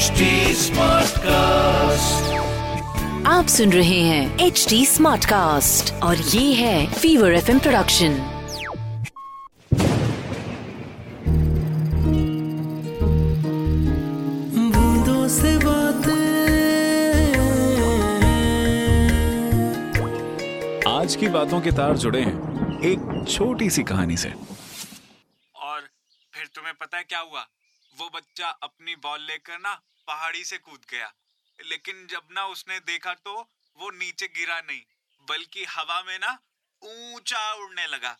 HD Smartcast. आप सुन रहे हैं एच डी स्मार्ट कास्ट और ये है फीवर एफ़ प्रोडक्शन बूंदों से आज की बातों के तार जुड़े हैं एक छोटी सी कहानी से। और फिर तुम्हें पता है क्या हुआ? वो बच्चा अपनी बॉल लेकर ना पहाड़ी से कूद गया। लेकिन जब ना उसने देखा तो वो नीचे गिरा नहीं, बल्कि हवा में ना ऊँचा उड़ने लगा।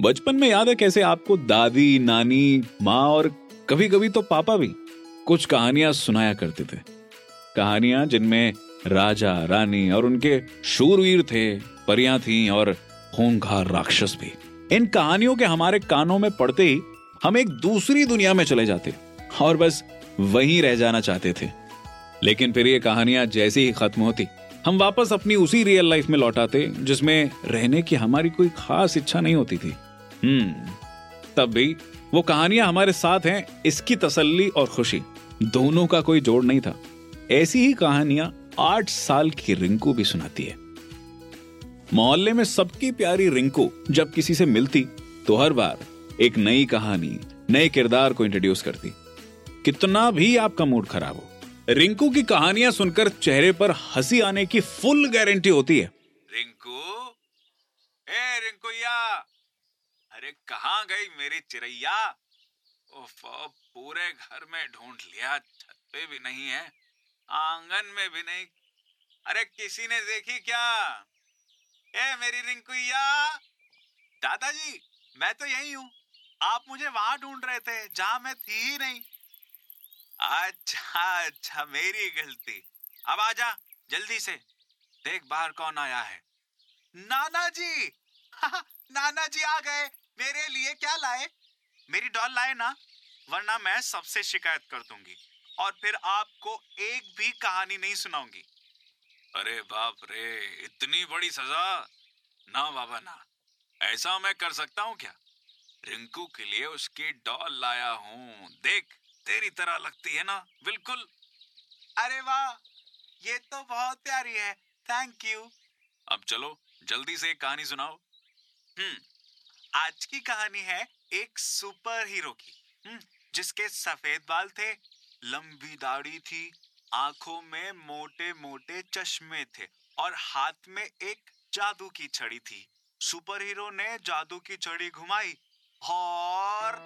बचपन में याद है कैसे आपको दादी, नानी, माँ और कभी कभी तो पापा भी कुछ कहानियाँ सुनाया करते थे। कहानियाँ जिनमें राजा, रानी और उनके शूरवीर थे, परियाँ थीं और खूंखार राक्षस भी। इन कहानियों के हमारे कानों में पड़ते ही हम एक दूसरी दुनिया में चले जाते। और बस वहीं रह जाना चाहते थे। लेकिन फिर ये कहानियाँ जैसे ही खत्म होती, हम वापस अपनी उसी रियल लाइफ में लौटाते जिसमें रहने की हमारी कोई खास इच्छा नहीं होती थी। हम्म तब भी वो कहानियाँ हमारे साथ हैं, इसकी तसल्ली और खुशी, दोनों का कोई जोड़ नहीं था। ऐसी ही कहानियाँ आठ साल की रिंकू भी सुनाती है। मोहल्ले में सबकी प्यारी रिंकू जब किसी से मिलती तो हर बार एक नई कहानी, नए किरदार को इंट्रोड्यूस करती। कितना भी आपका मूड खराब हो रिंकू की कहानियाँ सुनकर चेहरे पर हँसी आने की फुल गारंटी होती है। रिंकू? ए रिंकुया अरे कहाँ गई मेरी उफ, पूरे घर में ढूंढ लिया छत पे भी नहीं है आँगन में भी नहीं। अरे किसी ने देखी क्या? ए मेरी रिंकुया दादाजी मैं तो यही हूँ। आप मुझे वहाँ ढूंढ रहे थे जहाँ मैं थी ही नहीं। अच्छा अच्छा मेरी गलती। अब आजा जल्दी से। देख बाहर कौन आया है। नाना जी नाना जी आ गए। मेरे लिए क्या लाए? मेरी डॉल लाए ना, वरना मैं सबसे शिकायत कर दूँगी। और फिर आपको एक भी कहानी नहीं सुनाऊँगी। अरे बाप रे, इतनी बड़ी सजा। ना बाबा, ना। ऐसा मैं कर सकता हूँ क्या? रिंकू के लिए उसकी डॉल लाया हूँ। देख। तेरी तरह लगती है ना? बिल्कुल। अरे वाह! ये तो बहुत प्यारी है। थैंक यू अब चलो जल्दी से एक कहानी सुनाओ। हम्म आज की कहानी है एक सुपर हीरो की। हम्म, जिसके सफ़ेद बाल थे लंबी दाढ़ी थी आँखों में मोटे मोटे चश्मे थे और हाथ में एक जादू की छड़ी थी। सुपर हीरो ने जादू की छड़ी घुमाई और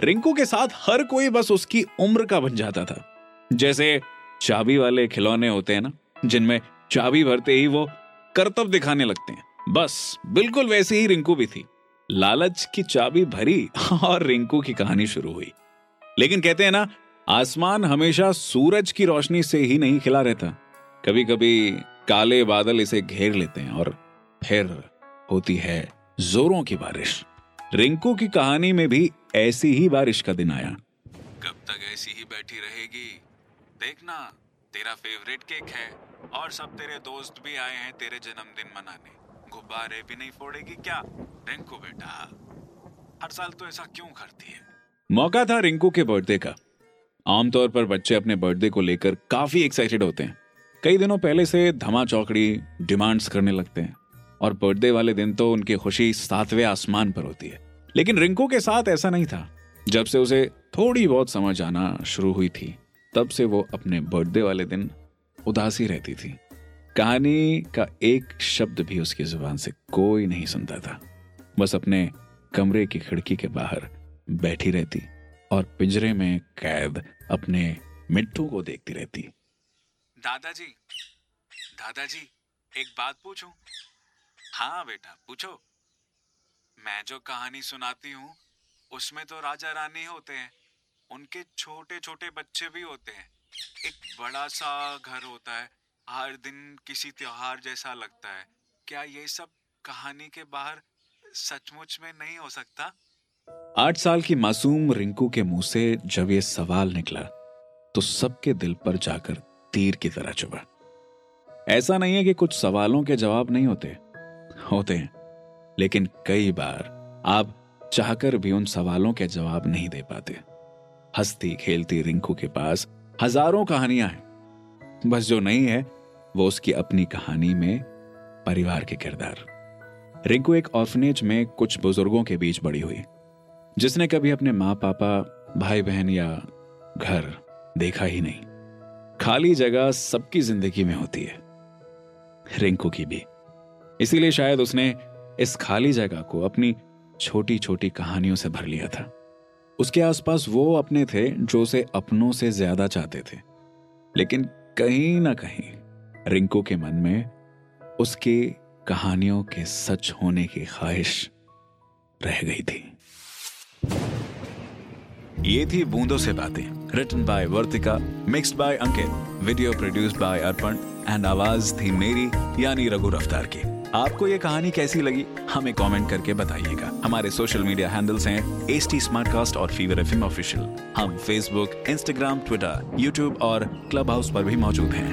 रिंकू के साथ हर कोई बस उसकी उम्र का बन जाता था। जैसे चाबी वाले खिलौने होते हैं ना, जिनमें चाबी भरते ही वो करतब दिखाने लगते हैं। बस, बिल्कुल वैसे ही रिंकू भी थी। लालच की चाबी भरी और रिंकू की कहानी शुरू हुई। लेकिन कहते हैं ना, आसमान हमेशा सूरज की रोशनी से ही नहीं खिला रहता। कभी कभी काले बादल इसे घेर लेते हैं और फिर होती है जोरों की बारिश। रिंकू की कहानी में भी ऐसी ही बारिश का दिन आया। कब तक ऐसी ही बैठी रहेगी? देखना तेरा फेवरेट केक है और सब तेरे दोस्त भी आए हैं तेरे जन्मदिन मनाने। गुब्बारे भी नहीं फोड़ेगी क्या? रिंकू बेटा हर साल तो ऐसा क्यों करती है? मौका था रिंकू के बर्थडे का। आमतौर पर बच्चे अपने बर्थडे को लेकर काफ़ी एक्साइटेड होते हैं। कई दिनों पहले से धमा चौकड़ी डिमांड्स करने लगते हैं। और बर्थडे वाले दिन तो उनकी खुशी सातवें आसमान पर होती है। लेकिन रिंकू के साथ ऐसा नहीं था। जब से उसे थोड़ी बहुत समझ आना शुरू हुई थी, तब से वो अपने बर्थडे वाले दिन उदासी रहती थी। कहानी का एक शब्द भी उसकी ज़ुबान से कोई नहीं सुनता था। बस अपने कमरे की खिड़की के बाहर बैठी रहती और पिंजरे में कैद अपने मिट्टू को देखती रहती। दादाजी दादाजी, एक बात पूछूँ? हाँ बेटा, पूछो। मैं जो कहानी सुनाती हूँ, उसमें तो राजा रानी होते हैं, उनके छोटे छोटे बच्चे भी होते हैं। एक बड़ा सा घर होता है, हर दिन किसी त्योहार जैसा लगता है। क्या ये सब कहानी के बाहर सचमुच में नहीं हो सकता? आठ साल की मासूम रिंकू के मुँह से जब ये सवाल निकला तो सबके दिल पर जाकर तीर की तरह चुभा। ऐसा नहीं है कि कुछ सवालों के जवाब नहीं होते। होते हैं। लेकिन कई बार आप चाहकर भी उन सवालों के जवाब नहीं दे पाते। हंसती, खेलती, रिंकू के पास हज़ारों कहानियाँ हैं। बस जो नहीं है, वो उसकी अपनी कहानी में परिवार के किरदार। रिंकू एक ऑर्फनेज में कुछ बुज़ुर्गों के बीच बड़ी हुई, जिसने कभी अपने माँ पापा भाई बहन या घर देखा ही नहीं। खाली जगह सबकी ज़िंदगी में होती है। रिंकू की भी। इसीलिए शायद उसने इस खाली जगह को अपनी छोटी छोटी कहानियों से भर लिया था। उसके आसपास वो अपने थे जो उसे अपनों से ज़्यादा चाहते थे। लेकिन कहीं ना कहीं रिंकू के मन में उसकी कहानियों के सच होने की ख्वाहिश रह गई थी। ये थी बूंदों से बातें written by Vartika mixed by Ankit video produced by Arpan and आवाज़ थी मेरी, यानी रघु रफ्तार की। आपको ये कहानी कैसी लगी? हमें कमेंट करके बताइएगा। हमारे सोशल मीडिया हैंडल्स हैं एस टी और फीवर एफ़ ऑफिशियल हम फेसबुक इंस्टाग्राम ट्विटर यूट्यूब और क्लब हाउस पर भी मौजूद हैं।